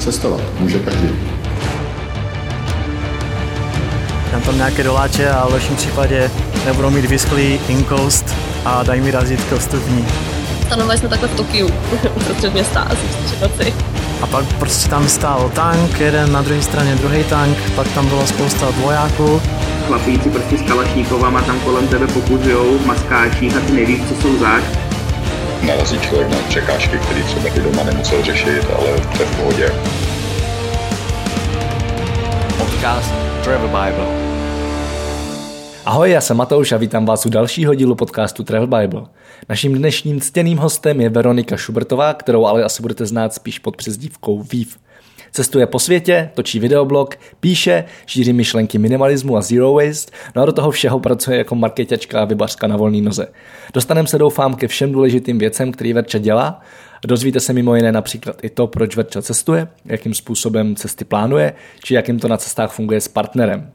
Cestovat může každý. Dám tam nějaké doláče a v lepším případě nebudou mít vysklý inkoust a dají mi razítko vstupní. Stanovali jsme takhle v Tokiu, uprostřed města, asi noci. A pak prostě tam stál tank, jeden na druhé straně druhý tank, pak tam byla spousta vojáků. Chlapíci prostě s kalašníkovama tam kolem tebe pokuřujou v maskáčích a ty nevíš, co jsou zač. Narazí člověk na překážky, které třeba ty doma nemusel řešit, ale to je v pohodě. Podcast Travel Bible. Ahoj, já jsem Matouš a vítám vás u dalšího dílu podcastu Travel Bible. Naším dnešním ctěným hostem je Veronika Šubertová, kterou ale asi budete znát spíš pod přezdívkou Vív. Cestuje po světě, točí videoblog, píše, šíří myšlenky minimalismu a zero waste, no a do toho všeho pracuje jako marketačka a vybařka na volné noze. Dostaneme se doufám ke všem důležitým věcem, který Verča dělá. Dozvíte se mimo jiné například i to, proč Verča cestuje, jakým způsobem cesty plánuje, či jakým to na cestách funguje s partnerem.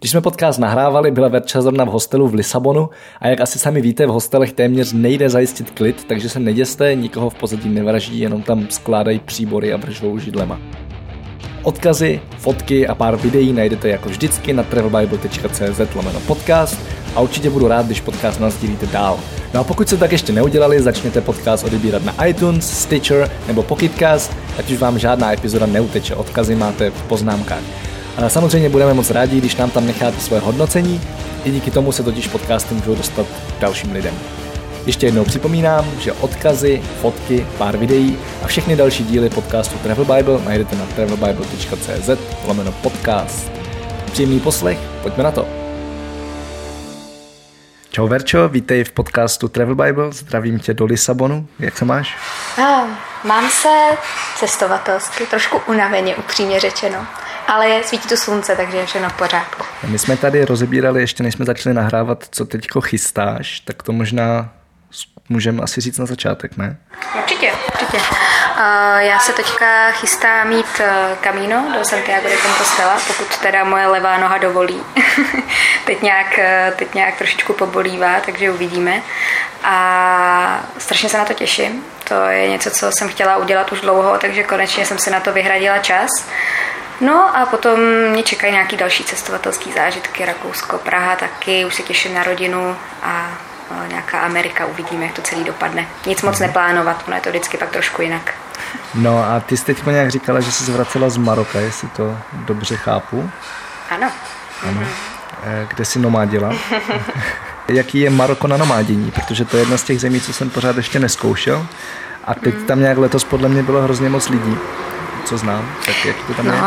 Když jsme podcast nahrávali, byla Verča zrovna v hostelu v Lisabonu a jak asi sami víte, v hostelech téměř nejde zajistit klid, takže se neděste, nikoho v pozadí nevraží, jenom tam skládají příbory a bržvou židlema. Odkazy, fotky a pár videí najdete jako vždycky na travelbible.cz lomeno podcast a určitě budu rád, když podcast nazdílíte dál. No a pokud se tak ještě neudělali, začněte podcast odebírat na iTunes, Stitcher nebo Pocketcast, ať už vám žádná epizoda neuteče. Odkazy máte v poznámkách. A samozřejmě budeme moc rádi, když nám tam necháte svoje hodnocení, i díky tomu se totiž podcasty můžou dostat dalším lidem. Ještě jednou připomínám, že odkazy, fotky, pár videí a všechny další díly podcastu Travel Bible najdete na travelbible.cz lomeno podcast. Příjemný poslech, pojďme na to. Čau Verčo, vítej v podcastu Travel Bible, zdravím tě do Lisabonu, jak se máš? Ah, mám se cestovatelsky, trošku unaveně, upřímně řečeno ale svítí to slunce, takže je všechno v pořádku. My jsme tady rozebírali, ještě než jsme začali nahrávat, co teďko chystáš, tak to možná můžeme asi říct na začátek, ne? Určitě, určitě. Já se teďka chystám mít uh, kamíno do Santiago de Compostela, pokud teda moje levá noha dovolí. teď, nějak, uh, teď nějak trošičku pobolívá, takže uvidíme. A strašně se na to těším. To je něco, co jsem chtěla udělat už dlouho, takže konečně jsem si na to vyhradila čas. No a potom mě čekají nějaký další cestovatelské zážitky, Rakousko, Praha taky, už se těším na rodinu a nějaká Amerika, uvidíme, jak to celý dopadne. Nic moc neplánovat, ono je to vždycky pak trošku jinak. No a ty jsi teď nějak říkala, že jsi zvracela z Maroka, jestli to dobře chápu. Ano. ano. Mm-hmm. Kde jsi nomádila? Jaký je Maroko na nomádění? Protože to je jedna z těch zemí, co jsem pořád ještě neskoušel. A teď mm. tam nějak letos podle mě bylo hrozně moc lidí co znám, tak jak to tam no. je?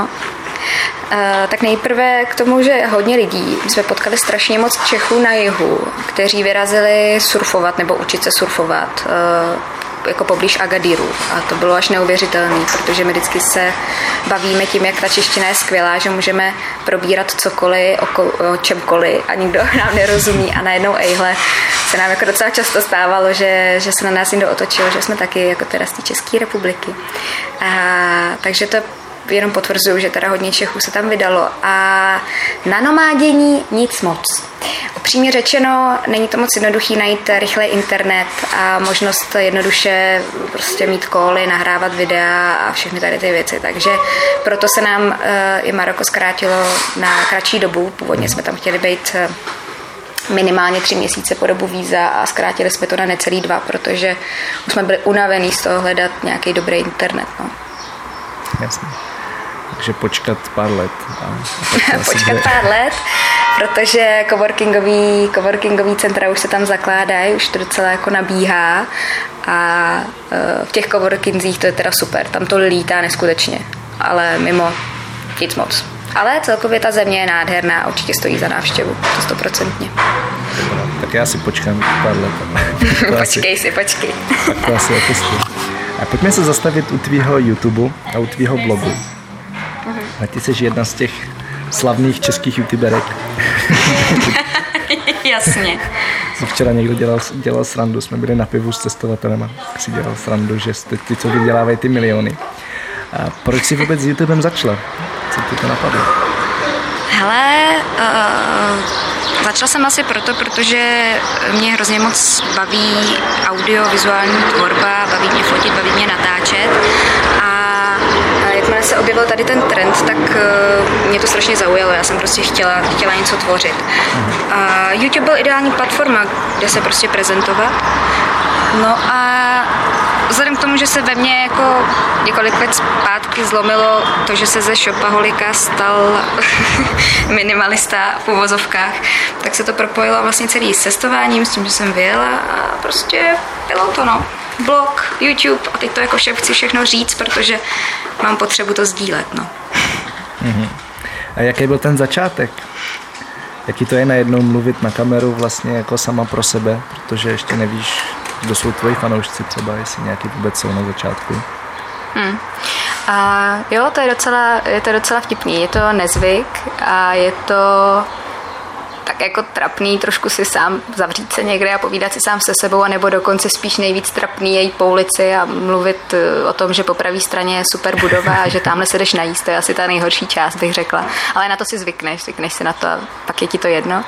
Uh, tak nejprve k tomu, že hodně lidí. My jsme potkali strašně moc Čechů na jihu, kteří vyrazili surfovat nebo učit se surfovat. Uh, jako poblíž Agadíru. A to bylo až neuvěřitelné, protože my vždycky se bavíme tím, jak ta čeština je skvělá, že můžeme probírat cokoliv, o, o čemkoliv a nikdo nám nerozumí a najednou ejhle se nám jako docela často stávalo, že, že se na nás někdo otočil, že jsme taky jako teda z té České republiky. A, takže to jenom potvrzuju, že teda hodně Čechů se tam vydalo. A na nomádění nic moc. Upřímně řečeno, není to moc jednoduchý najít rychle internet a možnost jednoduše prostě mít koly, nahrávat videa a všechny tady ty věci. Takže proto se nám uh, i Maroko zkrátilo na kratší dobu. Původně jsme tam chtěli být uh, minimálně tři měsíce po dobu víza a zkrátili jsme to na necelý dva, protože už jsme byli unavení z toho hledat nějaký dobrý internet. No. Jasně. Takže počkat pár let. A počkat bude... pár let, protože coworkingový, coworkingový centra už se tam zakládají, už to docela jako nabíhá a e, v těch coworkingzích to je teda super, tam to lítá neskutečně, ale mimo nic moc. Ale celkově ta země je nádherná a určitě stojí za návštěvu, to stoprocentně. Tak já si počkám pár let. počkej si, počkej. Tak to asi jako A pojďme se zastavit u tvýho YouTube a u tvýho blogu. A ty jsi jedna z těch slavných českých youtuberek. Jasně. Co včera někdo dělal, dělal srandu, jsme byli na pivu s cestovatelem a si dělal srandu, že jste ty, co vydělávají ty miliony. A proč jsi vůbec s YouTubem začala? Co ti to napadlo? Hele, uh, začala jsem asi proto, protože mě hrozně moc baví audiovizuální tvorba, baví mě fotit, baví mě natáčet jakmile se objevil tady ten trend, tak uh, mě to strašně zaujalo. Já jsem prostě chtěla, chtěla něco tvořit. A YouTube byl ideální platforma, kde se prostě prezentovat. No a vzhledem k tomu, že se ve mně jako několik let zpátky zlomilo to, že se ze shopaholika stal minimalista v uvozovkách, tak se to propojilo vlastně celý s cestováním, s tím, že jsem vyjela a prostě bylo to no. Blog, YouTube a teď to jako šéf chci všechno říct, protože mám potřebu to sdílet, no. A jaký byl ten začátek? Jaký to je najednou mluvit na kameru vlastně jako sama pro sebe, protože ještě nevíš, kdo jsou tvoji fanoušci třeba, jestli nějaký vůbec jsou na začátku. Hmm. A jo, to je docela, je to docela vtipný. Je to nezvyk a je to tak jako trapný trošku si sám zavřít se někde a povídat si sám se sebou, anebo dokonce spíš nejvíc trapný jít po ulici a mluvit eh, o tom, že po pravé straně je super budova a že tamhle se jdeš najíst, to je asi ta nejhorší část, bych řekla. Ale na to si zvykneš, zvykneš si na to a pak je ti to jedno.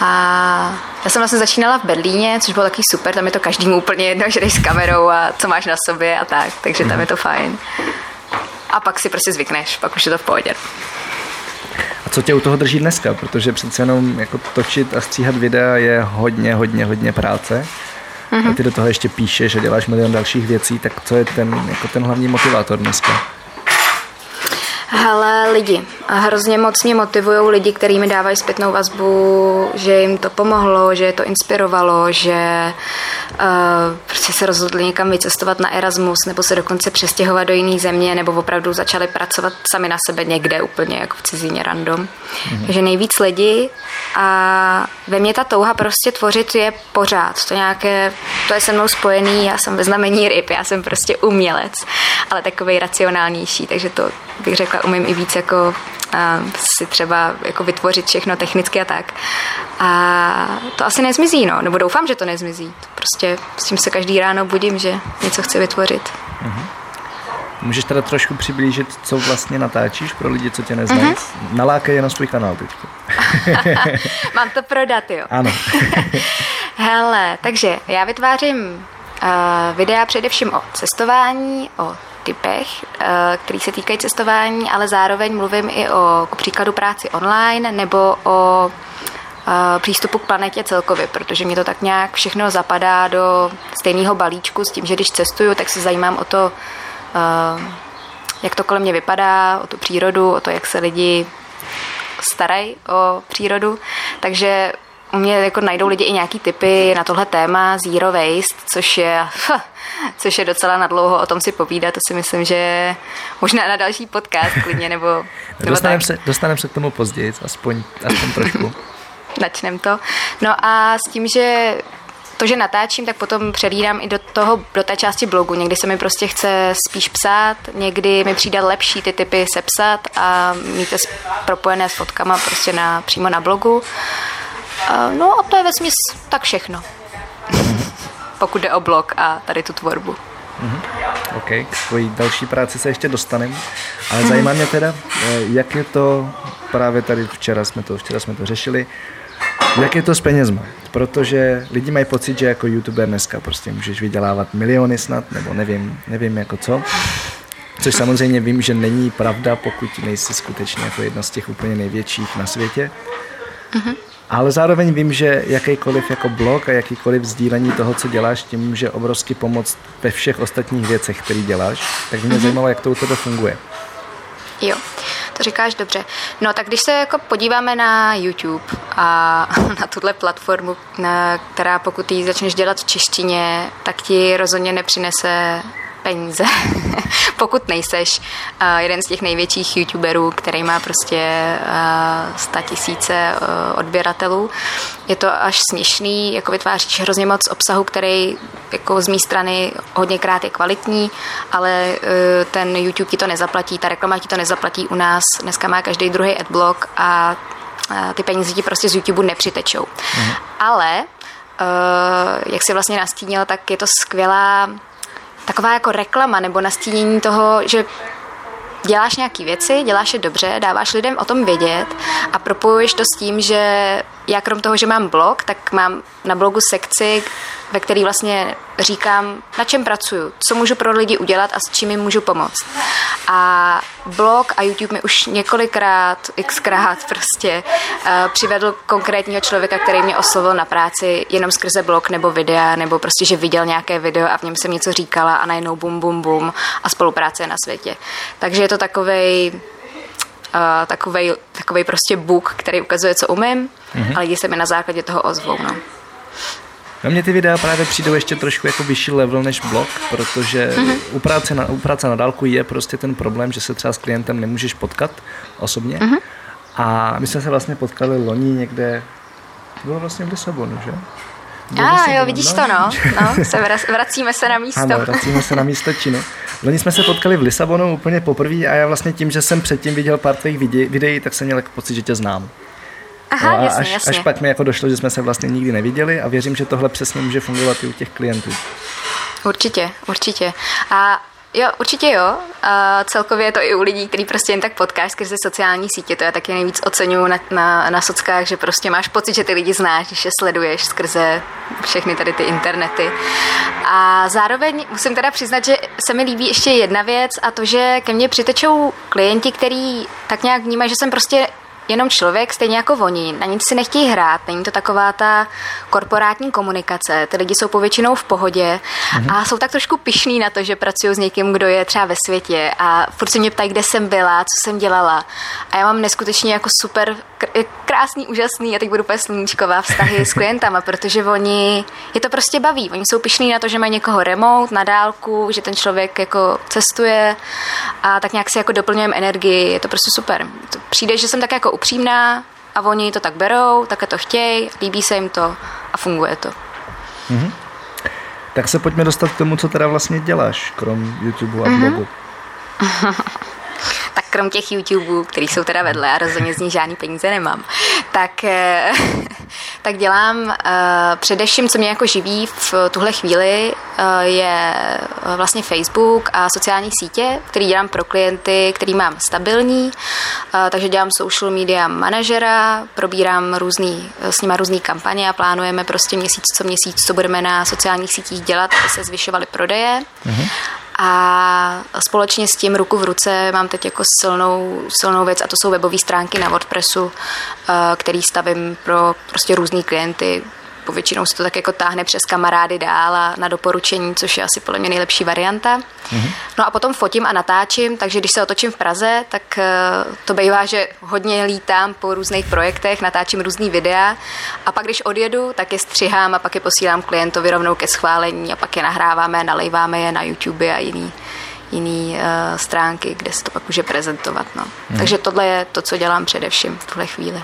A já jsem vlastně začínala v Berlíně, což bylo taky super, tam je to každému úplně jedno, že jdeš s kamerou a co máš na sobě a tak, takže tam je to fajn. A pak si prostě zvykneš, pak už je to v pohodě. A co tě u toho drží dneska? Protože přece jenom jako točit a stříhat videa je hodně, hodně, hodně práce. Mm-hmm. A ty do toho ještě píšeš a děláš milion dalších věcí, tak co je ten, jako ten hlavní motivátor dneska? Hele, lidi. A hrozně moc mě motivují lidi, kteří mi dávají zpětnou vazbu, že jim to pomohlo, že je to inspirovalo, že uh, prostě se rozhodli někam vycestovat na Erasmus, nebo se dokonce přestěhovat do jiné země, nebo opravdu začali pracovat sami na sebe někde úplně jako v cizině random. Mm-hmm. Takže nejvíc lidi a ve mně ta touha prostě tvořit je pořád. To nějaké, to je se mnou spojený, já jsem ve znamení ryb, já jsem prostě umělec, ale takový racionálnější, takže to bych řekla, umím i víc jako uh, si třeba jako vytvořit všechno technicky a tak. A to asi nezmizí, no, nebo doufám, že to nezmizí. Prostě s tím se každý ráno budím, že něco chci vytvořit. Uh-huh. Můžeš teda trošku přiblížit, co vlastně natáčíš pro lidi, co tě neznají? Uh-huh. Nalákej je na svůj kanál teď. Mám to prodat, jo. Ano. Hele, takže já vytvářím uh, videa především o cestování, o typech, uh, který se týkají cestování, ale zároveň mluvím i o k příkladu práci online nebo o uh, přístupu k planetě celkově, protože mě to tak nějak všechno zapadá do stejného balíčku s tím, že když cestuju, tak se zajímám o to, uh, jak to kolem mě vypadá, o tu přírodu, o to, jak se lidi starají o přírodu. Takže u mě jako najdou lidi i nějaký typy na tohle téma zero waste, což je, což je docela nadlouho o tom si povídat. To si myslím, že možná na další podcast klidně, nebo, nebo dostaneme, se, dostanem se k tomu později, aspoň, aspoň trošku. Načnem to. No a s tím, že to, že natáčím, tak potom přelídám i do, toho, do té části blogu. Někdy se mi prostě chce spíš psát, někdy mi přijde lepší ty typy sepsat a mít je propojené s fotkama prostě na, přímo na blogu. No a to je vesměs tak všechno. Pokud jde o blog a tady tu tvorbu. Mm-hmm. OK, k tvojí další práci se ještě dostaneme, ale mm-hmm. zajímá mě teda, eh, jak je to, právě tady včera jsme to, včera jsme to řešili, jak je to s penězma? Protože lidi mají pocit, že jako youtuber dneska prostě můžeš vydělávat miliony snad, nebo nevím, nevím jako co. Což samozřejmě vím, že není pravda, pokud nejsi skutečně jako jedna z těch úplně největších na světě. Mm-hmm. Ale zároveň vím, že jakýkoliv jako blog a jakýkoliv sdílení toho, co děláš, tím může obrovsky pomoct ve všech ostatních věcech, které děláš. Tak mě mm-hmm. zajímalo, jak to u tebe funguje. Jo, to říkáš dobře. No tak když se jako podíváme na YouTube a na tuhle platformu, na, která pokud ji začneš dělat v češtině, tak ti rozhodně nepřinese peníze, pokud nejseš uh, jeden z těch největších youtuberů, který má prostě uh, 100 tisíce uh, odběratelů. Je to až směšný, jako vytváříš hrozně moc obsahu, který jako z mé strany hodněkrát je kvalitní, ale ten YouTube ti to nezaplatí, ta reklama ti to nezaplatí u nás. Dneska má každý druhý adblock a ty peníze ti prostě z YouTube nepřitečou. Mhm. Ale Uh, jak si vlastně nastínil, tak je to skvělá taková jako reklama nebo nastínění toho, že děláš nějaké věci, děláš je dobře, dáváš lidem o tom vědět a propojuješ to s tím, že já krom toho, že mám blog, tak mám na blogu sekci ve který vlastně říkám, na čem pracuju, co můžu pro lidi udělat a s čím jim můžu pomoct. A blog a YouTube mi už několikrát, xkrát prostě uh, přivedl konkrétního člověka, který mě oslovil na práci jenom skrze blog nebo videa, nebo prostě, že viděl nějaké video a v něm jsem něco říkala a najednou bum, bum, bum a spolupráce je na světě. Takže je to takovej uh, takovej, takovej prostě book, který ukazuje, co umím mm-hmm. a lidi se mi na základě toho ozvou. No. Na mě ty videa právě přijdou ještě trošku jako vyšší level než blog, protože mm-hmm. u, práce na, u práce na dálku je prostě ten problém, že se třeba s klientem nemůžeš potkat osobně. Mm-hmm. A my jsme se vlastně potkali loni někde, bylo vlastně v Lisabonu, že? A ah, jo, vidíš no. to, no. no se vra- vracíme se na místo. Ano, vracíme se na místo činu. Loni jsme se potkali v Lisabonu úplně poprvé a já vlastně tím, že jsem předtím viděl pár tvých videí, tak jsem měl jako pocit, že tě znám. Aha, no a jasně, až, jasně. až pak mi jako došlo, že jsme se vlastně nikdy neviděli a věřím, že tohle přesně může fungovat i u těch klientů. Určitě, určitě. A Jo, určitě jo. A celkově je to i u lidí, který prostě jen tak potkáš skrze sociální sítě. To já taky nejvíc oceňuju na, na, na sockách, že prostě máš pocit, že ty lidi znáš, když je sleduješ skrze všechny tady ty internety. A zároveň musím teda přiznat, že se mi líbí ještě jedna věc a to, že ke mně přitečou klienti, který tak nějak vnímají, že jsem prostě jenom člověk, stejně jako oni. Na nic si nechtějí hrát, není to taková ta korporátní komunikace. Ty lidi jsou povětšinou v pohodě mm-hmm. a jsou tak trošku pišní na to, že pracují s někým, kdo je třeba ve světě a furt se mě ptají, kde jsem byla, co jsem dělala. A já mám neskutečně jako super krásný, úžasný, a teď budu úplně sluníčková, vztahy s klientama, protože oni, je to prostě baví. Oni jsou pišní na to, že mají někoho remote, na dálku, že ten člověk jako cestuje a tak nějak si jako doplňujeme energii. Je to prostě super. To přijde, že jsem tak jako upřímná a oni to tak berou, také to chtějí, líbí se jim to a funguje to. Mm-hmm. Tak se pojďme dostat k tomu, co teda vlastně děláš, krom YouTube a mm-hmm. tak krom těch YouTubeů, který jsou teda vedle a rozhodně z nich žádný peníze nemám, tak, eh, tak dělám uh, především, co mě jako živí v tuhle chvíli, uh, je vlastně Facebook a sociální sítě, který dělám pro klienty, který mám stabilní, takže dělám social media manažera, probírám různý, s nima různý kampaně a plánujeme prostě měsíc co měsíc, co budeme na sociálních sítích dělat, aby se zvyšovaly prodeje. Mm-hmm. A společně s tím ruku v ruce mám teď jako silnou, silnou věc a to jsou webové stránky na WordPressu, eh, který stavím pro prostě různý klienty, povětšinou se to tak jako táhne přes kamarády dál a na doporučení, což je asi podle mě nejlepší varianta. Mm-hmm. No a potom fotím a natáčím, takže když se otočím v Praze, tak eh, to bývá, že hodně lítám po různých projektech, natáčím různý videa a pak když odjedu, tak je střihám a pak je posílám klientovi rovnou ke schválení a pak je nahráváme, nalejváme je na YouTube a jiný jiný uh, stránky, kde se to pak může prezentovat. No. Hmm. Takže tohle je to, co dělám především v tuhle chvíli.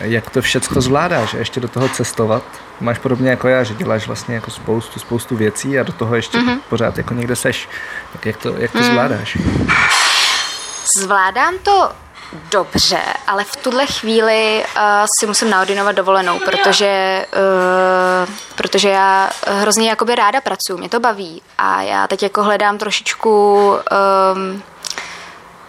Jak to všechno zvládáš? A ještě do toho cestovat? Máš podobně jako já, že děláš vlastně jako spoustu, spoustu věcí a do toho ještě mm-hmm. pořád jako někde seš. Tak jak to, jak to mm. zvládáš? Zvládám to dobře, ale v tuhle chvíli uh, si musím naordinovat dovolenou, protože, uh, protože já hrozně jakoby ráda pracuji, mě to baví a já teď jako hledám trošičku um,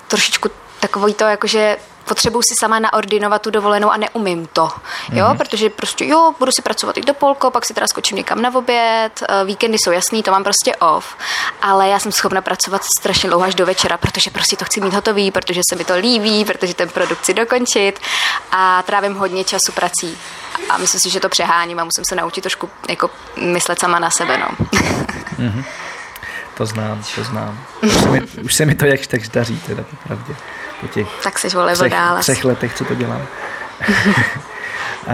trošičku takový to, jakože potřebuji si sama naordinovat tu dovolenou a neumím to, jo, mm-hmm. protože prostě jo, budu si pracovat i do polko, pak si teda skočím někam na oběd, eh, víkendy jsou jasný, to mám prostě off, ale já jsem schopna pracovat strašně dlouho až do večera, protože prostě to chci mít hotový, protože se mi to líbí, protože ten produkt chci dokončit a trávím hodně času prací a myslím si, že to přeháním a musím se naučit trošku jako myslet sama na sebe, no. mm-hmm. To znám, to znám. Už se mi, už se mi to jakž tak daří, teda popravdě po těch tak jsi vole třech, dál třech letech, co to dělám. a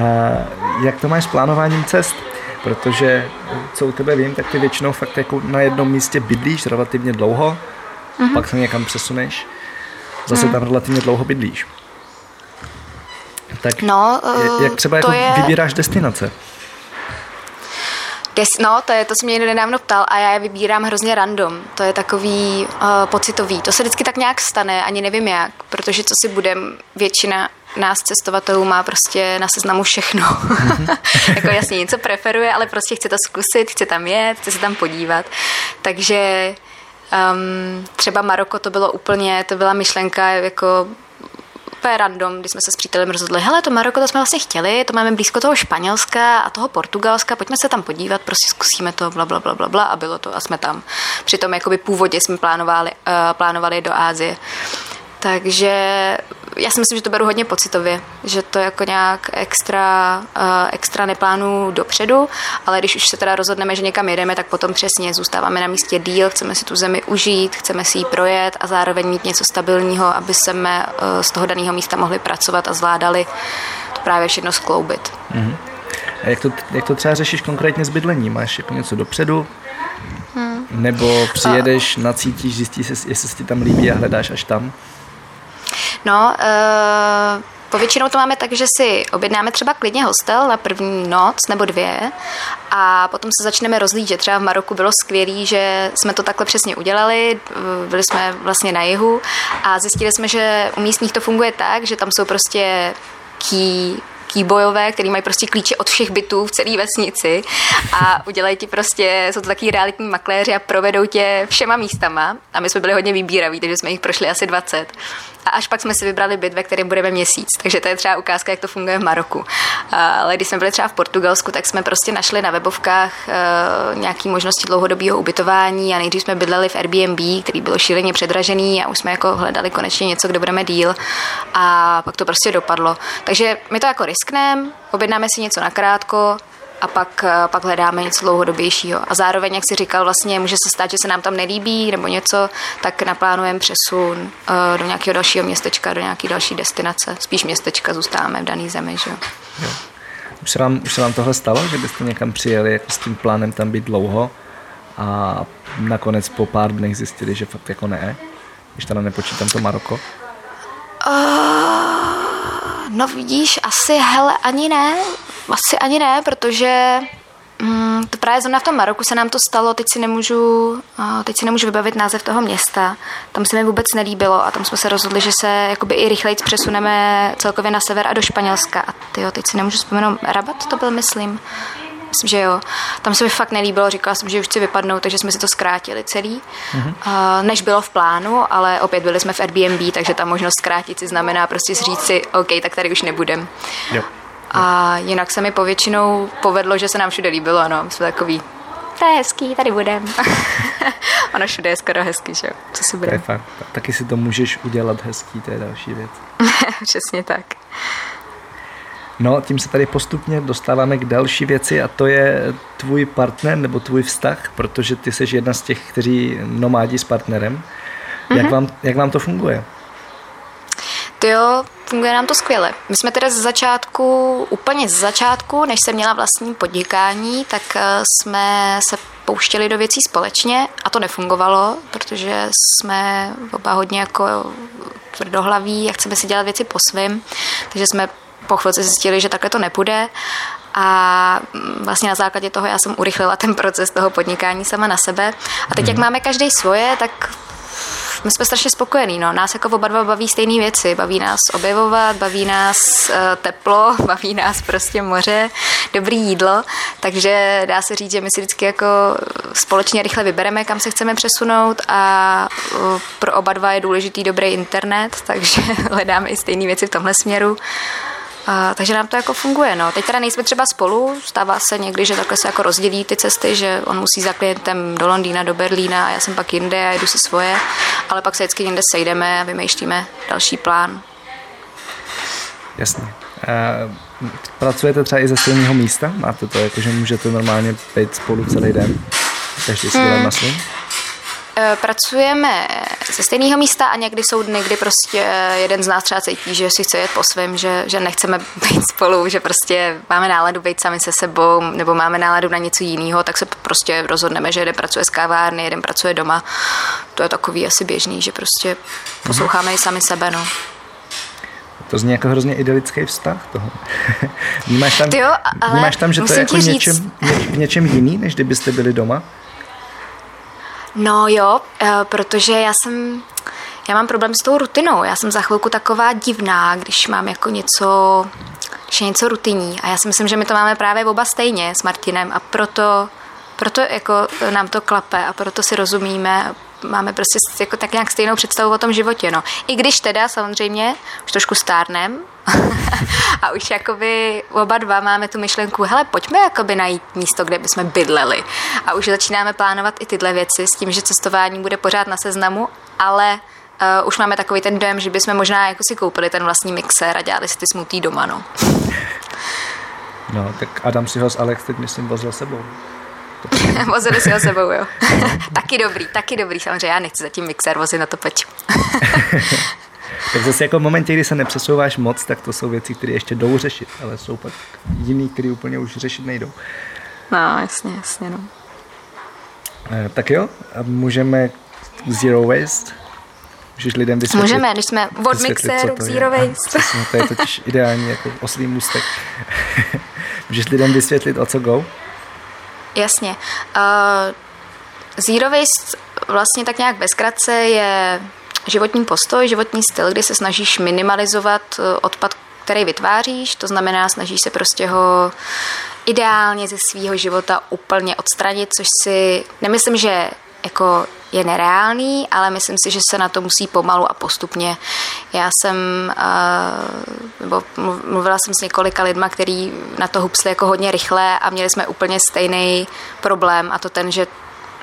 jak to máš s plánováním cest? Protože, co u tebe vím, tak ty většinou fakt jako na jednom místě bydlíš relativně dlouho, mm-hmm. pak se někam přesuneš, zase mm. tam relativně dlouho bydlíš. Tak no, uh, jak třeba jako je... vybíráš destinace? Des, no, to je, to se mě někdo nedávno ptal a já je vybírám hrozně random. To je takový uh, pocitový. To se vždycky tak nějak stane, ani nevím jak, protože co si budem, většina nás cestovatelů má prostě na seznamu všechno. Mm-hmm. jako jasně něco preferuje, ale prostě chce to zkusit, chce tam jet, chce se tam podívat. Takže um, třeba Maroko to bylo úplně, to byla myšlenka jako úplně random, když jsme se s přítelem rozhodli, hele, to Maroko, to jsme vlastně chtěli, to máme blízko toho Španělska a toho Portugalska, pojďme se tam podívat, prostě zkusíme to, bla, bla, bla, bla, bla a bylo to a jsme tam. Přitom jakoby původně jsme plánovali, uh, plánovali do Ázie. Takže já si myslím, že to beru hodně pocitově, že to jako nějak extra, uh, extra neplánu dopředu, ale když už se teda rozhodneme, že někam jedeme, tak potom přesně zůstáváme na místě díl, chceme si tu zemi užít, chceme si ji projet a zároveň mít něco stabilního, aby jsme uh, z toho daného místa mohli pracovat a zvládali to právě všechno skloubit. Mm-hmm. A jak to, jak to třeba řešíš konkrétně s bydlením? Máš jako něco dopředu? Hmm. Nebo přijedeš, nacítíš, zjistíš, jestli se ti tam líbí a hledáš až tam? No, uh, Povětšinou to máme tak, že si objednáme třeba klidně hostel na první noc nebo dvě a potom se začneme rozlížet. Třeba v Maroku bylo skvělé, že jsme to takhle přesně udělali, byli jsme vlastně na jihu a zjistili jsme, že u místních to funguje tak, že tam jsou prostě key kýbojové, který mají prostě klíče od všech bytů v celé vesnici a udělají ti prostě, jsou to taky realitní makléři a provedou tě všema místama a my jsme byli hodně vybíraví, takže jsme jich prošli asi 20 a až pak jsme si vybrali byt, ve kterém budeme měsíc. Takže to je třeba ukázka, jak to funguje v Maroku. Ale když jsme byli třeba v Portugalsku, tak jsme prostě našli na webovkách uh, nějaké možnosti dlouhodobého ubytování a nejdřív jsme bydleli v Airbnb, který byl šíleně předražený a už jsme jako hledali konečně něco, kde budeme díl a pak to prostě dopadlo. Takže my to jako riskneme, objednáme si něco nakrátko, a pak, eh, pak hledáme něco dlouhodobějšího. A zároveň, jak si říkal, vlastně může se stát, že se nám tam nelíbí nebo něco, tak naplánujeme přesun uh, do nějakého dalšího městečka, do nějaké další destinace. Spíš městečka zůstáváme v dané zemi. Že? Jo. Už se, vám, už se vám tohle stalo, že byste někam přijeli jako s tím plánem tam být dlouho a nakonec po pár dnech zjistili, že fakt jako ne? Když teda nepočítám to Maroko. Uh, no vidíš, asi hele ani ne. Asi ani ne, protože mm, to právě zrovna v tom Maroku se nám to stalo, teď si nemůžu, teď si nemůžu vybavit název toho města. Tam se mi vůbec nelíbilo a tam jsme se rozhodli, že se jakoby i rychleji přesuneme celkově na sever a do Španělska. A tyjo, teď si nemůžu vzpomenout, Rabat to byl, myslím. Myslím, že jo. Tam se mi fakt nelíbilo, říkala jsem, že už chci vypadnout, takže jsme si to zkrátili celý, mm-hmm. uh, než bylo v plánu, ale opět byli jsme v Airbnb, takže ta možnost zkrátit si znamená prostě říct si, OK, tak tady už nebudem. Jo. A jinak se mi povětšinou povedlo, že se nám všude líbilo, no. Jsme takový, to je hezký, tady budem. ono všude je skoro hezký, že jo? Co si budeme. To je fakt. Taky si to můžeš udělat hezký, to je další věc. Přesně tak. No, tím se tady postupně dostáváme k další věci a to je tvůj partner nebo tvůj vztah, protože ty jsi jedna z těch, kteří nomádí s partnerem. Mm-hmm. Jak, vám, jak vám to funguje? To jo, funguje nám to skvěle. My jsme teda z začátku, úplně z začátku, než jsem měla vlastní podnikání, tak eh, jsme se pouštěli do věcí společně a to nefungovalo, protože jsme oba hodně jako tvrdohlaví a chceme si dělat věci po svém, takže jsme po chvilce zjistili, že takhle to nepůjde a vlastně na základě toho já jsem urychlila ten proces toho podnikání sama na sebe. A teď, jak mhm. máme každý svoje, tak my jsme strašně spokojení. No. Nás jako oba dva baví stejné věci. Baví nás objevovat, baví nás uh, teplo, baví nás prostě moře, dobrý jídlo. Takže dá se říct, že my si vždycky jako společně rychle vybereme, kam se chceme přesunout a uh, pro oba dva je důležitý dobrý internet, takže hledáme i stejné věci v tomhle směru. A, takže nám to jako funguje. No. Teď teda nejsme třeba spolu, stává se někdy, že takhle se jako rozdělí ty cesty, že on musí za klientem do Londýna, do Berlína a já jsem pak jinde a jedu si svoje, ale pak se vždycky někde sejdeme a vymýšlíme další plán. Jasně. Uh, pracujete třeba i ze stejného místa? Máte to jako, že můžete normálně být spolu celý den? Každý si hmm. na svým? Eh, pracujeme ze stejného místa a někdy jsou dny, kdy prostě jeden z nás třeba cítí, že si chce jet po svém, že, že nechceme být spolu, že prostě máme náladu být sami se sebou nebo máme náladu na něco jiného, tak se prostě rozhodneme, že jeden pracuje z kávárny, jeden pracuje doma. To je takový asi běžný, že prostě posloucháme mm-hmm. i sami sebe, no. To zní jako hrozně idylický vztah toho. vnímáš tam, jo, ale vnímáš tam že to je jako něčem, ně, něčem jiný, než kdybyste byli doma? No jo, eh, protože já jsem, já mám problém s tou rutinou. Já jsem za chvilku taková divná, když mám jako něco, když je něco rutinní. A já si myslím, že my to máme právě oba stejně s Martinem a proto, proto jako nám to klape a proto si rozumíme, máme prostě jako tak nějak stejnou představu o tom životě, no. I když teda samozřejmě už trošku stárnem a už jakoby oba dva máme tu myšlenku, hele, pojďme jakoby najít místo, kde bychom bydleli. A už začínáme plánovat i tyhle věci s tím, že cestování bude pořád na seznamu, ale uh, už máme takový ten dojem, že bychom možná jako si koupili ten vlastní mixér a dělali si ty smutý doma, no. No, tak Adam si ho s Alex teď myslím vozil sebou. Vozili si ho sebou, jo. taky dobrý, taky dobrý, samozřejmě, já nechci zatím mixér vozit na to peč. tak zase jako v momentě, kdy se nepřesouváš moc, tak to jsou věci, které ještě jdou řešit, ale jsou pak jiný, které úplně už řešit nejdou. No, jasně, jasně, no. Eh, tak jo, a můžeme zero waste Můžeš lidem vysvětlit. Můžeme, když jsme od mixéru k zero waste. Přesně, to je totiž ideální jako oslý můstek. Můžeš lidem vysvětlit, o co go? Jasně. Uh, zero waste vlastně tak nějak bezkratce je životní postoj, životní styl, kdy se snažíš minimalizovat eh, odpad, který vytváříš, to znamená, snažíš se prostě ho ideálně ze svého života úplně odstranit, což si nemyslím, že jako je nereálný, ale myslím si, že se na to musí pomalu a postupně. Já jsem, nebo mluvila jsem s několika lidma, kteří na to hupsli jako hodně rychle a měli jsme úplně stejný problém a to ten, že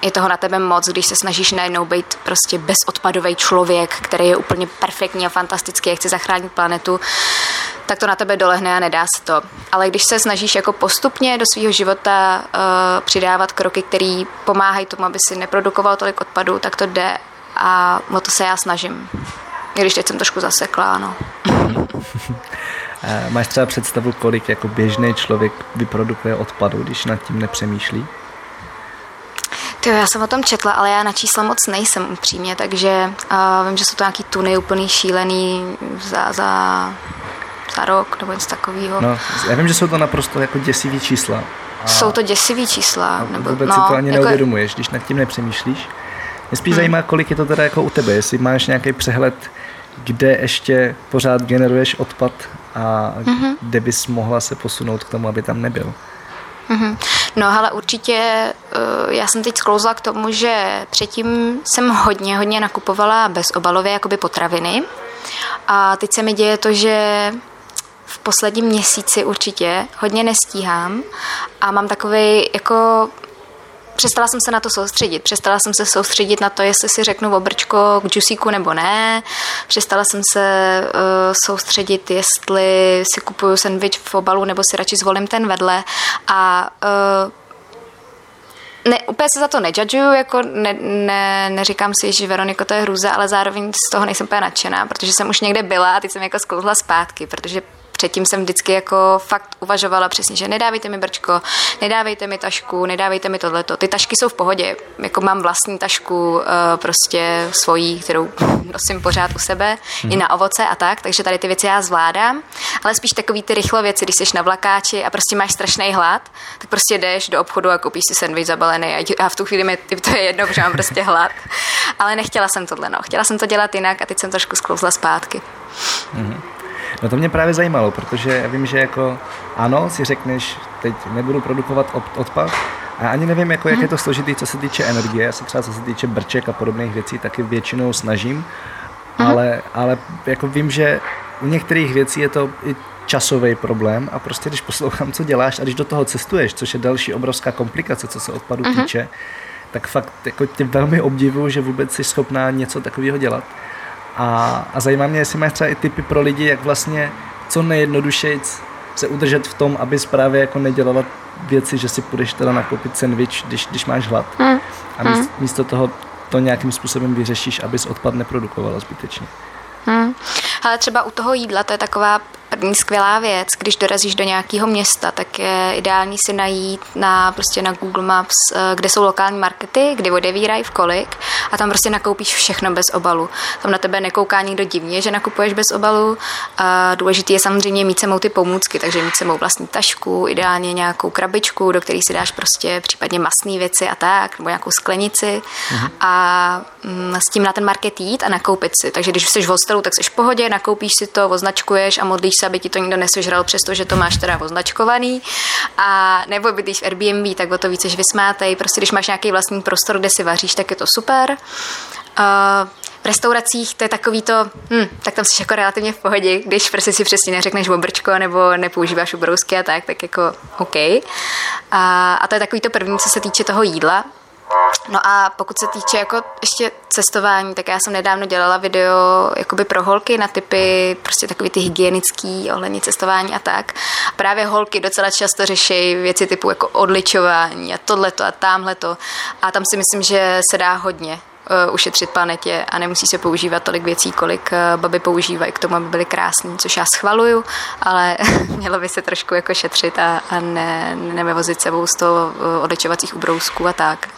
je toho na tebe moc, když se snažíš najednou být prostě bezodpadový člověk, který je úplně perfektní a fantastický a chce zachránit planetu, tak to na tebe dolehne a nedá se to. Ale když se snažíš jako postupně do svého života uh, přidávat kroky, které pomáhají tomu, aby si neprodukoval tolik odpadů, tak to jde a o to se já snažím. I když teď jsem trošku zasekla, no. Máš třeba představu, kolik jako běžný člověk vyprodukuje odpadu, když nad tím nepřemýšlí? Ty, já jsem o tom četla, ale já na čísla moc nejsem upřímně, takže uh, vím, že jsou to nějaký tuny úplný šílený za, za, za rok nebo něco takového. No, já vím, že jsou to naprosto jako děsivý čísla. A, jsou to děsivý čísla. Nebo, vůbec no, si to ani jako... neuvědomuješ, když nad tím nepřemýšlíš. Mě spíš hmm. zajímá, kolik je to teda jako u tebe, jestli máš nějaký přehled, kde ještě pořád generuješ odpad a mm-hmm. kde bys mohla se posunout k tomu, aby tam nebyl. Mm-hmm. No ale určitě eh, já jsem teď sklouzla k tomu, že předtím jsem hodně, hodně nakupovala bezobalově jakoby potraviny. A teď se mi děje to, že v posledním měsíci určitě hodně nestíhám a mám takový jako přestala jsem se na to soustředit. Přestala jsem se soustředit na to, jestli si řeknu obrčko k džusíku nebo ne. Přestala jsem se uh, soustředit, jestli si kupuju sandwich v obalu nebo si radši zvolím ten vedle. A uh, ne, úplně se za to nejudžuju, jako ne, ne, neříkám si, že Veroniko to je hruza, ale zároveň z toho nejsem úplně nadšená, protože jsem už někde byla a teď jsem jako sklouzla zpátky, protože předtím jsem vždycky jako fakt uvažovala přesně, že nedávejte mi brčko, nedávejte mi tašku, nedávejte mi tohleto. Ty tašky jsou v pohodě, jako mám vlastní tašku eh, prostě svojí, kterou nosím pořád u sebe, hmm. i na ovoce a tak, takže tady ty věci já zvládám, ale spíš takový ty rychlo věci, když jsi na vlakáči a prostě máš strašný hlad, tak prostě jdeš do obchodu a koupíš si sandwich zabalený a v tu chvíli mi to je jedno, protože mám prostě hlad. Ale nechtěla jsem tohle, no. Chtěla jsem to dělat jinak a teď jsem trošku sklouzla zpátky. Hmm. No to mě právě zajímalo, protože já vím, že jako ano, si řekneš, teď nebudu produkovat odpad, a ani nevím, jako, jak je to složitý, co se týče energie. Já se třeba co se týče brček a podobných věcí taky většinou snažím, mhm. ale, ale jako vím, že u některých věcí je to i časový problém a prostě když poslouchám, co děláš a když do toho cestuješ, což je další obrovská komplikace, co se odpadu uh-huh. týče, tak fakt jako tě velmi obdivuju, že vůbec jsi schopná něco takového dělat. A, a zajímá mě, jestli máš třeba i typy pro lidi, jak vlastně co nejjednodušeji se udržet v tom, aby právě jako nedělala věci, že si půjdeš teda nakoupit sandwich, když, když máš hlad. Hmm. A místo, hmm. místo toho to nějakým způsobem vyřešíš, abys odpad neprodukovala zbytečně. Hmm. Ale třeba u toho jídla to je taková první skvělá věc, když dorazíš do nějakého města, tak je ideální si najít na, prostě na Google Maps, eh, kde jsou lokální markety, kdy odevírají v kolik a tam prostě nakoupíš všechno bez obalu. Tam na tebe nekouká nikdo divně, že nakupuješ bez obalu. A důležitý je samozřejmě mít sebou ty pomůcky, takže mít sebou vlastní tašku, ideálně nějakou krabičku, do které si dáš prostě případně masné věci a tak, nebo nějakou sklenici uh-huh. a mm, s tím na ten market jít a nakoupit si. Takže když jsi v hostelu, tak jsi v pohodě, nakoupíš si to, označkuješ a modlíš se, aby ti to nikdo nesežral, přestože to máš teda označkovaný. A nebo bydlíš v Airbnb, tak o to víc vysmátej. Prostě když máš nějaký vlastní prostor, kde si vaříš, tak je to super. Uh, v restauracích to je takový to, hm, tak tam jsi jako relativně v pohodě, když prostě si přesně neřekneš obrčko nebo nepoužíváš ubrousky a tak, tak jako OK. A, a to je takový to první, co se týče toho jídla. No a pokud se týče jako ještě cestování, tak já jsem nedávno dělala video jakoby pro holky na typy prostě takový ty hygienický ohledně cestování a tak. Právě holky docela často řeší věci typu jako odličování a tohleto a tamhleto. A tam si myslím, že se dá hodně uh, ušetřit planetě a nemusí se používat tolik věcí, kolik uh, baby používají k tomu, aby byly krásný, což já schvaluju, ale mělo by se trošku jako šetřit a, a ne, nevozit sebou z toho uh, odličovacích ubrousků a tak.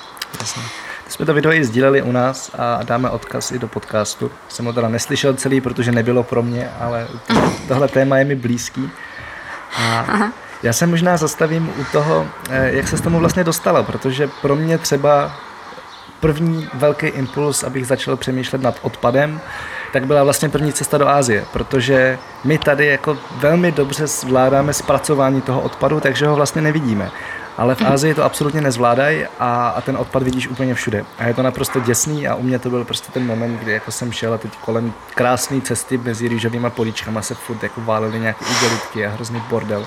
Jasně. Jsme to video i sdíleli u nás a dáme odkaz i do podcastu. Jsem ho teda neslyšel celý, protože nebylo pro mě, ale tohle téma je mi blízký. A já se možná zastavím u toho, jak se s tomu vlastně dostala, protože pro mě třeba první velký impuls, abych začal přemýšlet nad odpadem, tak byla vlastně první cesta do Ázie, protože my tady jako velmi dobře zvládáme zpracování toho odpadu, takže ho vlastně nevidíme. Ale v Ázii to absolutně nezvládají a, a ten odpad vidíš úplně všude. A je to naprosto děsný a u mě to byl prostě ten moment, kdy jako jsem šel a teď kolem krásné cesty mezi rýžovými políčkama se furt jako válely nějaké igelitky a hrozný bordel.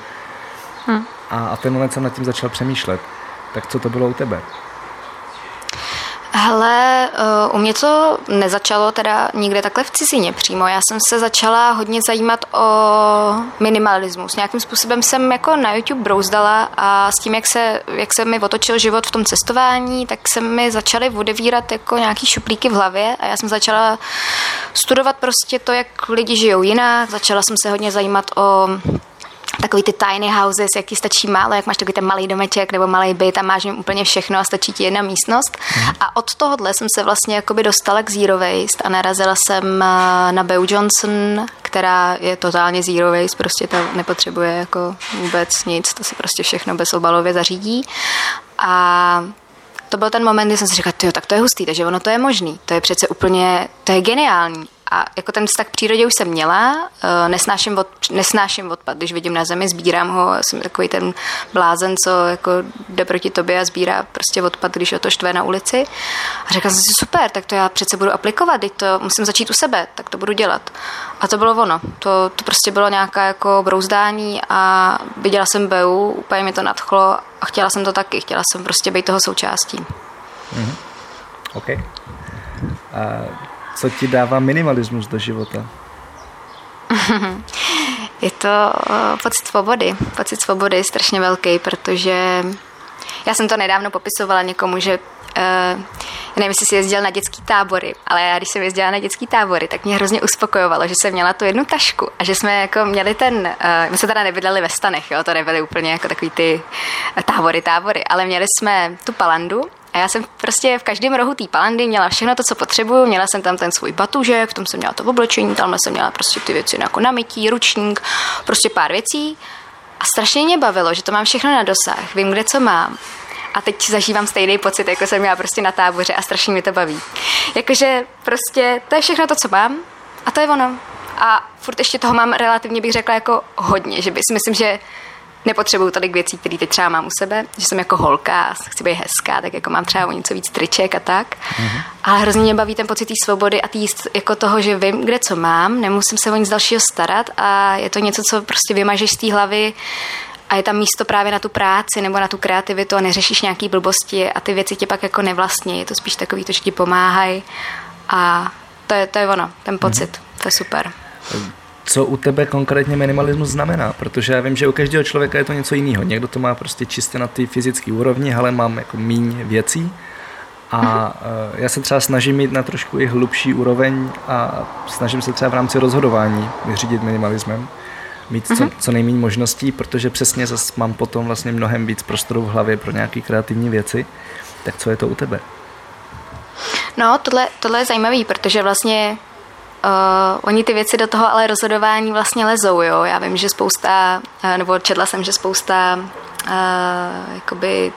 Hm. A, a ten moment jsem nad tím začal přemýšlet. Tak co to bylo u tebe? Hele, eh, u mě to nezačalo teda nikde takhle v cizině přímo. Já jsem se začala hodně zajímat o minimalismus. Nějakým způsobem jsem jako na YouTube brouzdala a s tím, jak se, jak se mi otočil život v tom cestování, tak se mi začaly odevírat jako nějaký šuplíky v hlavě a já jsem začala studovat prostě to, jak lidi žijou jinak. Začala jsem se hodně zajímat o takový ty tiny houses, jaký stačí málo, jak máš takový ten malý domeček nebo malý byt a máš jim úplně všechno a stačí ti jedna místnost. Mm. A od tohohle jsem se vlastně jakoby dostala k zero waste a narazila jsem eh, na Beau Johnson, která je totálně zero waste, prostě to nepotřebuje jako vůbec nic, to se prostě všechno bezobalově zařídí. A to byl ten moment, kdy jsem si říkala, tak to je hustý, takže ono to je možný, to je přece úplně, to je geniální. A jako ten vztah k přírodě už jsem měla, eh, nesnáším, od, nesnáším odpad, když vidím na zemi, sbírám ho, jsem takový ten blázen, co jako jde proti tobě a sbírá prostě odpad, když o to štve na ulici. A řekla jsem si, super, tak to já přece budu aplikovat, teď to musím začít u sebe, tak to budu dělat. A to bylo ono, to, to prostě bylo nějaká jako brouzdání a viděla jsem Beu, úplně mi to nadchlo a chtěla jsem to taky, chtěla jsem prostě být toho součástí. Mm-hmm. OK. Uh co ti dává minimalismus do života? je to eh, pocit svobody. Pocit svobody je strašně velký, protože já jsem to nedávno popisovala někomu, že uh, nevím, jestli jsi jezdil na dětský tábory, ale já když jsem jezdila na dětský tábory, tak mě hrozně uspokojovalo, že jsem měla tu jednu tašku a že jsme jako měli ten, uh, my jsme teda nebydleli ve stanech, jo, to nebyly úplně jako takový ty tábory, tábory, ale měli jsme tu palandu a já jsem prostě v každém rohu té palandy měla všechno to, co potřebuju. Měla jsem tam ten svůj batužek, v tom jsem měla to oblečení, tam jsem měla prostě ty věci jako namytí, ručník, prostě pár věcí. A strašně mě bavilo, že to mám všechno na dosah, vím, kde co mám. A teď zažívám stejný pocit, jako jsem měla prostě na táboře a strašně mi to baví. Jakože prostě to je všechno to, co mám a to je ono. A furt ještě toho mám relativně, bych řekla, jako hodně, že bys myslím, že nepotřebuju tolik věcí, které teď třeba mám u sebe, že jsem jako holka a chci být hezká, tak jako mám třeba o něco víc triček a tak. Mm-hmm. Ale hrozně mě baví ten pocit té svobody a tý, jako toho, že vím, kde co mám, nemusím se o nic dalšího starat a je to něco, co prostě vymažeš z té hlavy a je tam místo právě na tu práci nebo na tu kreativitu a neřešíš nějaký blbosti a ty věci tě pak jako nevlastní. Je to spíš takový, to, že ti pomáhají a to je, to je ono, ten pocit. Mm-hmm. To je super co u tebe konkrétně minimalismus znamená, protože já vím, že u každého člověka je to něco jiného. Někdo to má prostě čistě na té fyzické úrovni, ale mám jako míň věcí a uh, já se třeba snažím mít na trošku i hlubší úroveň a snažím se třeba v rámci rozhodování vyřídit minimalismem, mít co, mhm. co nejméně možností, protože přesně zase mám potom vlastně mnohem víc prostoru v hlavě pro nějaké kreativní věci. Tak co je to u tebe? No, tohle, tohle je zajímavý, protože vlastně Uh, oni ty věci do toho ale rozhodování vlastně lezou, jo. Já vím, že spousta, uh, nebo četla jsem, že spousta uh, jakoby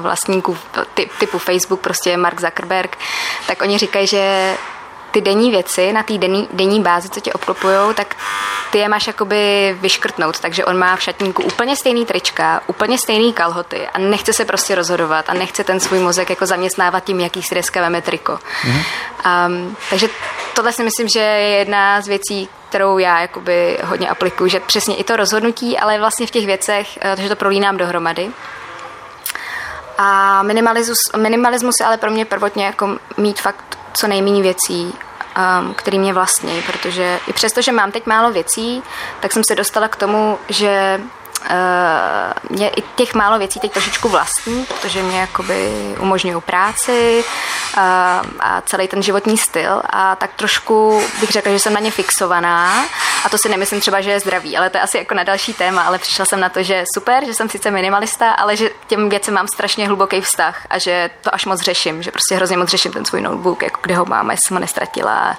vlastníků ty, typu Facebook, prostě Mark Zuckerberg, tak oni říkají, že ty denní věci na té denní, denní bázi, co tě obklopují, tak ty je máš jakoby vyškrtnout, takže on má v šatníku úplně stejný trička, úplně stejný kalhoty a nechce se prostě rozhodovat a nechce ten svůj mozek jako zaměstnávat tím, jaký si dneska veme triko. Mm-hmm. Um, takže tohle si myslím, že je jedna z věcí, kterou já jakoby hodně aplikuju, že přesně i to rozhodnutí, ale vlastně v těch věcech, eh, že to prolínám dohromady. A minimalismus, minimalismus je ale pro mě prvotně jako mít fakt co nejméně věcí, um, který mě vlastní, protože i přesto, že mám teď málo věcí, tak jsem se dostala k tomu, že Uh, mě i těch málo věcí teď trošičku vlastní, protože mě jakoby umožňují práci uh, a celý ten životní styl. A tak trošku bych řekla, že jsem na ně fixovaná. A to si nemyslím třeba, že je zdravý, ale to je asi jako na další téma, ale přišla jsem na to, že super, že jsem sice minimalista, ale že těm věcem mám strašně hluboký vztah a že to až moc řeším, že prostě hrozně moc řeším ten svůj notebook, jako kde ho mám, jestli jsem ho nestratila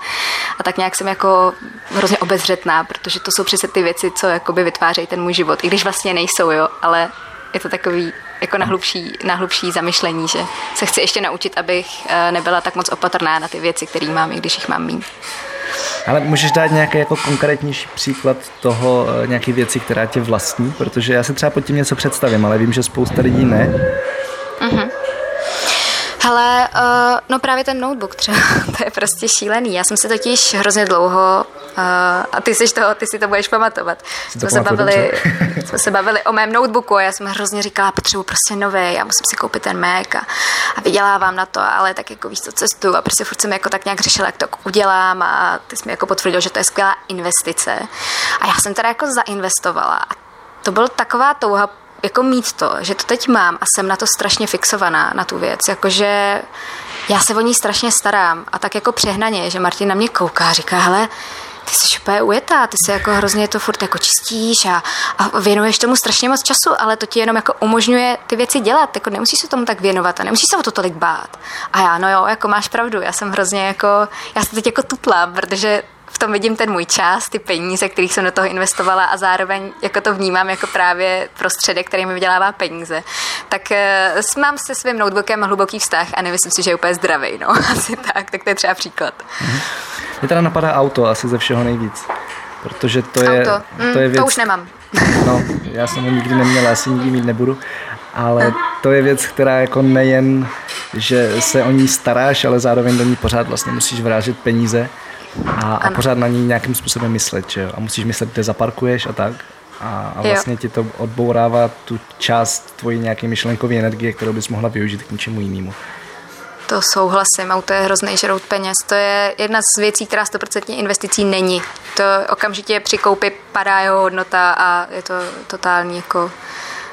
a tak nějak jsem jako hrozně obezřetná, protože to jsou přesně ty věci, co jakoby vytvářejí ten můj život, i když vlastně nejsou, jo, ale je to takový jako na hlubší, na hlubší zamyšlení, že se chci ještě naučit, abych eh, nebyla tak moc opatrná na ty věci, které mám, i když jich mám méně. Ale můžeš dát nějaký jako konkrétnější příklad toho, eh, nějaké věci, která tě vlastní? Protože já si třeba pod tím něco představím, ale vím, že spousta lidí ne. Hele, uh, no právě ten notebook třeba, to je prostě šílený. Já jsem se totiž hrozně dlouho, uh, a ty, jsi to, ty si to budeš pamatovat, jsme se, bavili, jsme se bavili o mém notebooku a já jsem hrozně říkala, potřebuji prostě nový, já musím si koupit ten Mac a, a vydělávám na to, ale tak jako víš co, cestu a prostě furt jsem jako tak nějak řešila, jak to udělám a ty jsi mi jako potvrdil, že to je skvělá investice. A já jsem teda jako zainvestovala a to byl taková touha jako mít to, že to teď mám a jsem na to strašně fixovaná, na tu věc, jakože já se o ní strašně starám a tak jako přehnaně, že Martin na mě kouká a říká, hele, ty jsi úplně ujetá, ty se jako hrozně to furt jako čistíš a, a věnuješ tomu strašně moc času, ale to ti jenom jako umožňuje ty věci dělat, jako nemusíš se tomu tak věnovat a nemusíš se o to tolik bát. A já, no jo, jako máš pravdu, já jsem hrozně jako, já se teď jako tutlám, protože tom vidím ten můj čas, ty peníze, kterých jsem do toho investovala a zároveň jako to vnímám jako právě prostředek, který mi vydělává peníze. Tak uh, mám se svým notebookem hluboký vztah a nemyslím si, že je úplně zdravý, no, asi tak, tak to je třeba příklad. Mhm. Mě teda napadá auto asi ze všeho nejvíc, protože to je, auto. Mm, to je věc... To už nemám. No, já jsem ho nikdy neměl, asi nikdy mít nebudu, ale to je věc, která jako nejen, že se o ní staráš, ale zároveň do ní pořád vlastně musíš vrážet peníze a, a pořád na ní nějakým způsobem myslet, že jo? A musíš myslet, kde zaparkuješ a tak. A, a vlastně jo. ti to odbourává tu část tvojí nějaké myšlenkové energie, kterou bys mohla využít k něčemu jinému. To souhlasím, auto je hrozný žrout peněz. To je jedna z věcí, která 100% investicí není. To okamžitě při koupi padá jeho hodnota a je to totální jako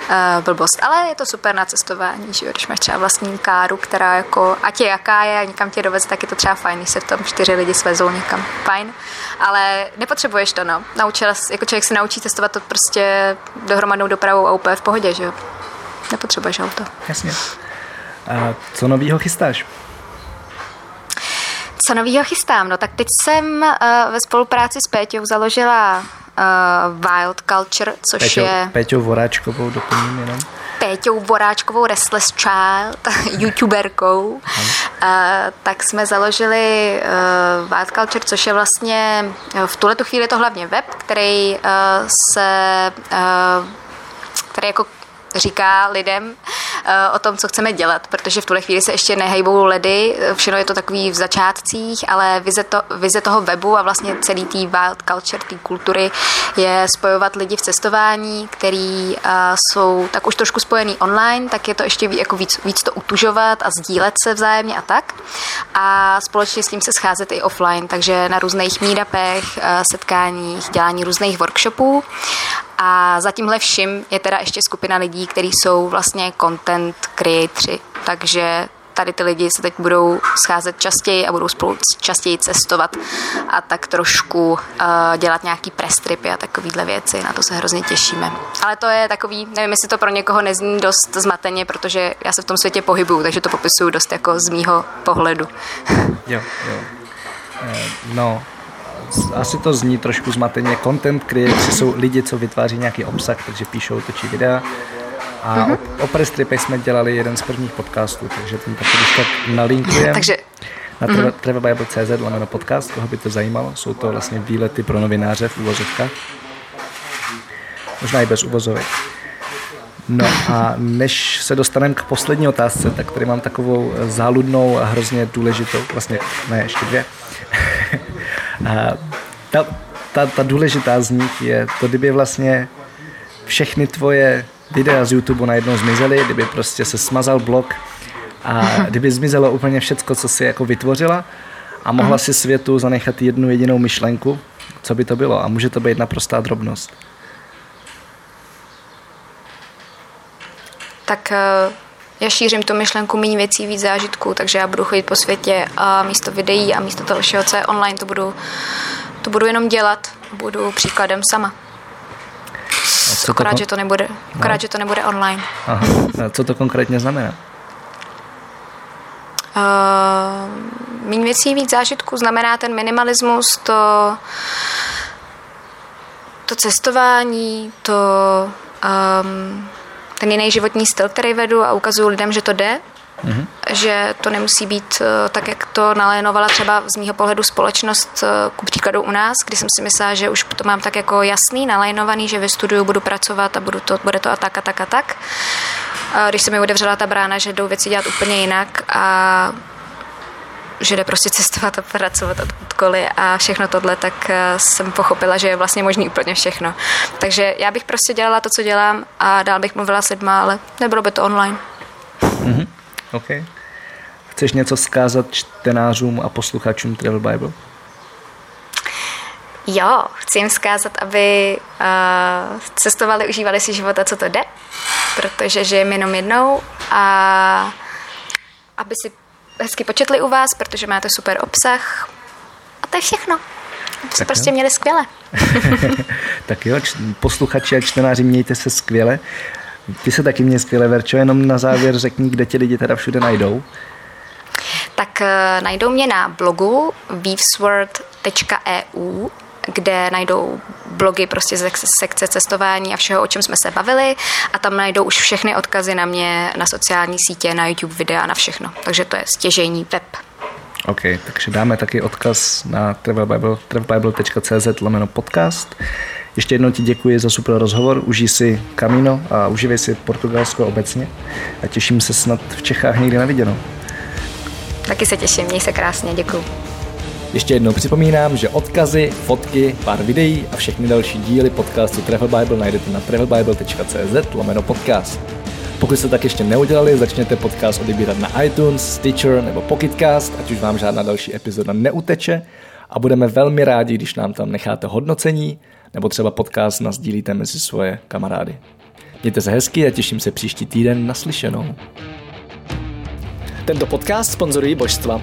uh, blbost. Ale je to super na cestování, že jo? když máš třeba vlastní káru, která jako, ať je jaká je a někam tě doveze, tak je to třeba fajn, když se v tom čtyři lidi svezou někam. Fajn. Ale nepotřebuješ to, no. Naučila, jako člověk se naučí cestovat to prostě dohromadnou dopravou a úplně v pohodě, že jo? Nepotřebuješ auto. Jasně. A co novýho chystáš? Co novýho chystám? No tak teď jsem uh, ve spolupráci s Péťou založila uh, Wild Culture, což Péťo, je... Péťou Voráčkovou doplním jenom. Péťou Voráčkovou Restless Child, youtuberkou, uh, tak jsme založili uh, Wild Culture, což je vlastně v tuhle chvíli je to hlavně web, který uh, se uh, který jako říká lidem uh, o tom, co chceme dělat, protože v tuhle chvíli se ještě nehejbou ledy, všechno je to takový v začátcích, ale vize, to, vize toho webu a vlastně celý tý wild culture, té kultury je spojovat lidi v cestování, který uh, jsou tak už trošku spojený online, tak je to ještě jako víc, víc to utužovat a sdílet se vzájemně a tak. A společně s tím se scházet i offline, takže na různých meetupech, setkáních, dělání různých workshopů a za tímhle vším je teda ještě skupina lidí, kteří jsou vlastně content creatoři, takže tady ty lidi se teď budou scházet častěji a budou spolu častěji cestovat a tak trošku uh, dělat nějaký prestripy a takovýhle věci. Na to se hrozně těšíme. Ale to je takový, nevím, jestli to pro někoho nezní dost zmateně, protože já se v tom světě pohybuju, takže to popisuju dost jako z mýho pohledu. Jo, jo. Eh, no, asi to zní trošku zmateně. Content creators jsou lidi, co vytváří nějaký obsah, takže píšou, točí videa. A mm-hmm. o, o press jsme dělali jeden z prvních podcastů, takže ten taky když tak nalinkujeme. takže na mm-hmm. travelbible.cz lomeno podcast, koho by to zajímalo. Jsou to vlastně výlety pro novináře v uvozovkách. Možná i bez uvozovek. No a než se dostaneme k poslední otázce, tak tady mám takovou záludnou a hrozně důležitou, vlastně ne, ještě dvě. A ta, ta, ta důležitá z nich je to, kdyby vlastně všechny tvoje videa z YouTube najednou zmizely, kdyby prostě se smazal blog a kdyby zmizelo úplně všecko, co si jako vytvořila a mohla si světu zanechat jednu jedinou myšlenku, co by to bylo? A může to být naprostá drobnost. Tak eh, já šířím tu myšlenku méně věcí, víc zážitků, takže já budu chodit po světě a místo videí a místo toho všeho, co je online, to budu, to budu jenom dělat. Budu příkladem sama. Akorát, to... že to nebude, akorát, no. že to nebude online. Aha. A co to konkrétně znamená? Uh, méně věcí, víc zážitků znamená ten minimalismus, to, to cestování, to um, ten jiný životní styl, který vedu a ukazuju lidem, že to jde, mm-hmm. že to nemusí být uh, tak, jak to nalénovala třeba z mýho pohledu společnost, uh, ku příkladu u nás, kdy jsem si myslela, že už to mám tak jako jasný, nalénovaný, že vystuduju, budu pracovat a budu to, bude to a tak a tak a tak. Když se mi otevřela ta brána, že jdou věci dělat úplně jinak a že jde prostě cestovat a pracovat odkoliv a všechno tohle, tak eh, jsem pochopila, že je vlastně možný úplně všechno. Takže já bych prostě dělala to, co dělám a dál bych mluvila s lidma, ale nebylo by to online. Mm-hmm. OK. Chceš něco zkázat čtenářům a posluchačům Travel Bible? Jo, chci jim zkázat, aby uh, cestovali, užívali si života, co to jde, protože žijeme jenom jednou a aby si hezky početli u vás, protože máte super obsah. A to je všechno. To se prostě jo. měli skvěle. tak jo, posluchači a čtenáři, mějte se skvěle. Ty se taky mě skvěle, Verčo, jenom na závěr řekni, kde tě lidi teda všude najdou. Tak uh, najdou mě na blogu weavesword.eu kde najdou blogy prostě ze sekce cestování a všeho, o čem jsme se bavili a tam najdou už všechny odkazy na mě, na sociální sítě, na YouTube videa, na všechno. Takže to je stěžejní web. OK, takže dáme taky odkaz na travelbible, travelbible.cz lomeno podcast. Ještě jednou ti děkuji za super rozhovor, užij si Camino a uživej si Portugalsko obecně a těším se snad v Čechách někdy na viděnou. Taky se těším, měj se krásně, děkuji. Ještě jednou připomínám, že odkazy, fotky, pár videí a všechny další díly podcastu Travel Bible najdete na travelbible.cz lomeno podcast. Pokud jste tak ještě neudělali, začněte podcast odebírat na iTunes, Stitcher nebo Pocketcast, ať už vám žádná další epizoda neuteče a budeme velmi rádi, když nám tam necháte hodnocení nebo třeba podcast nazdílíte mezi svoje kamarády. Mějte se hezky a těším se příští týden naslyšenou. Tento podcast sponzorují božstva